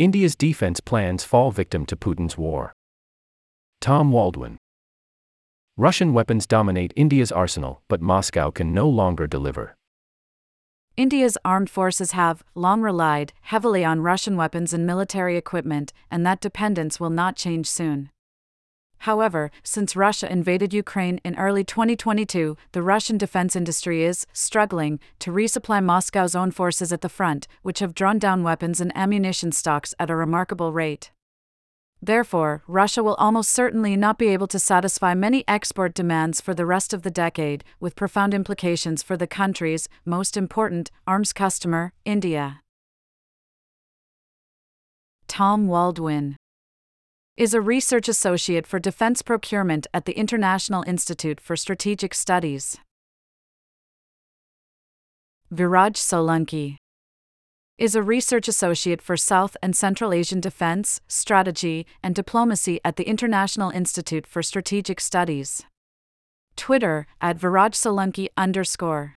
India's defense plans fall victim to Putin's war. Tom Waldwyn. Russian weapons dominate India's arsenal, but Moscow can no longer deliver. India's armed forces have long relied heavily on Russian weapons and military equipment, and that dependence will not change soon. However, since Russia invaded Ukraine in early 2022, the Russian defense industry is struggling to resupply Moscow's own forces at the front, which have drawn down weapons and ammunition stocks at a remarkable rate. Therefore, Russia will almost certainly not be able to satisfy many export demands for the rest of the decade, with profound implications for the country's most important arms customer, India. Tom Waldwyn is a research associate for defense procurement at the International Institute for Strategic Studies. Viraj Solanki is a research associate for South and Central Asian defense, strategy, and diplomacy at the International Institute for Strategic Studies. Twitter at Viraj Solanki underscore.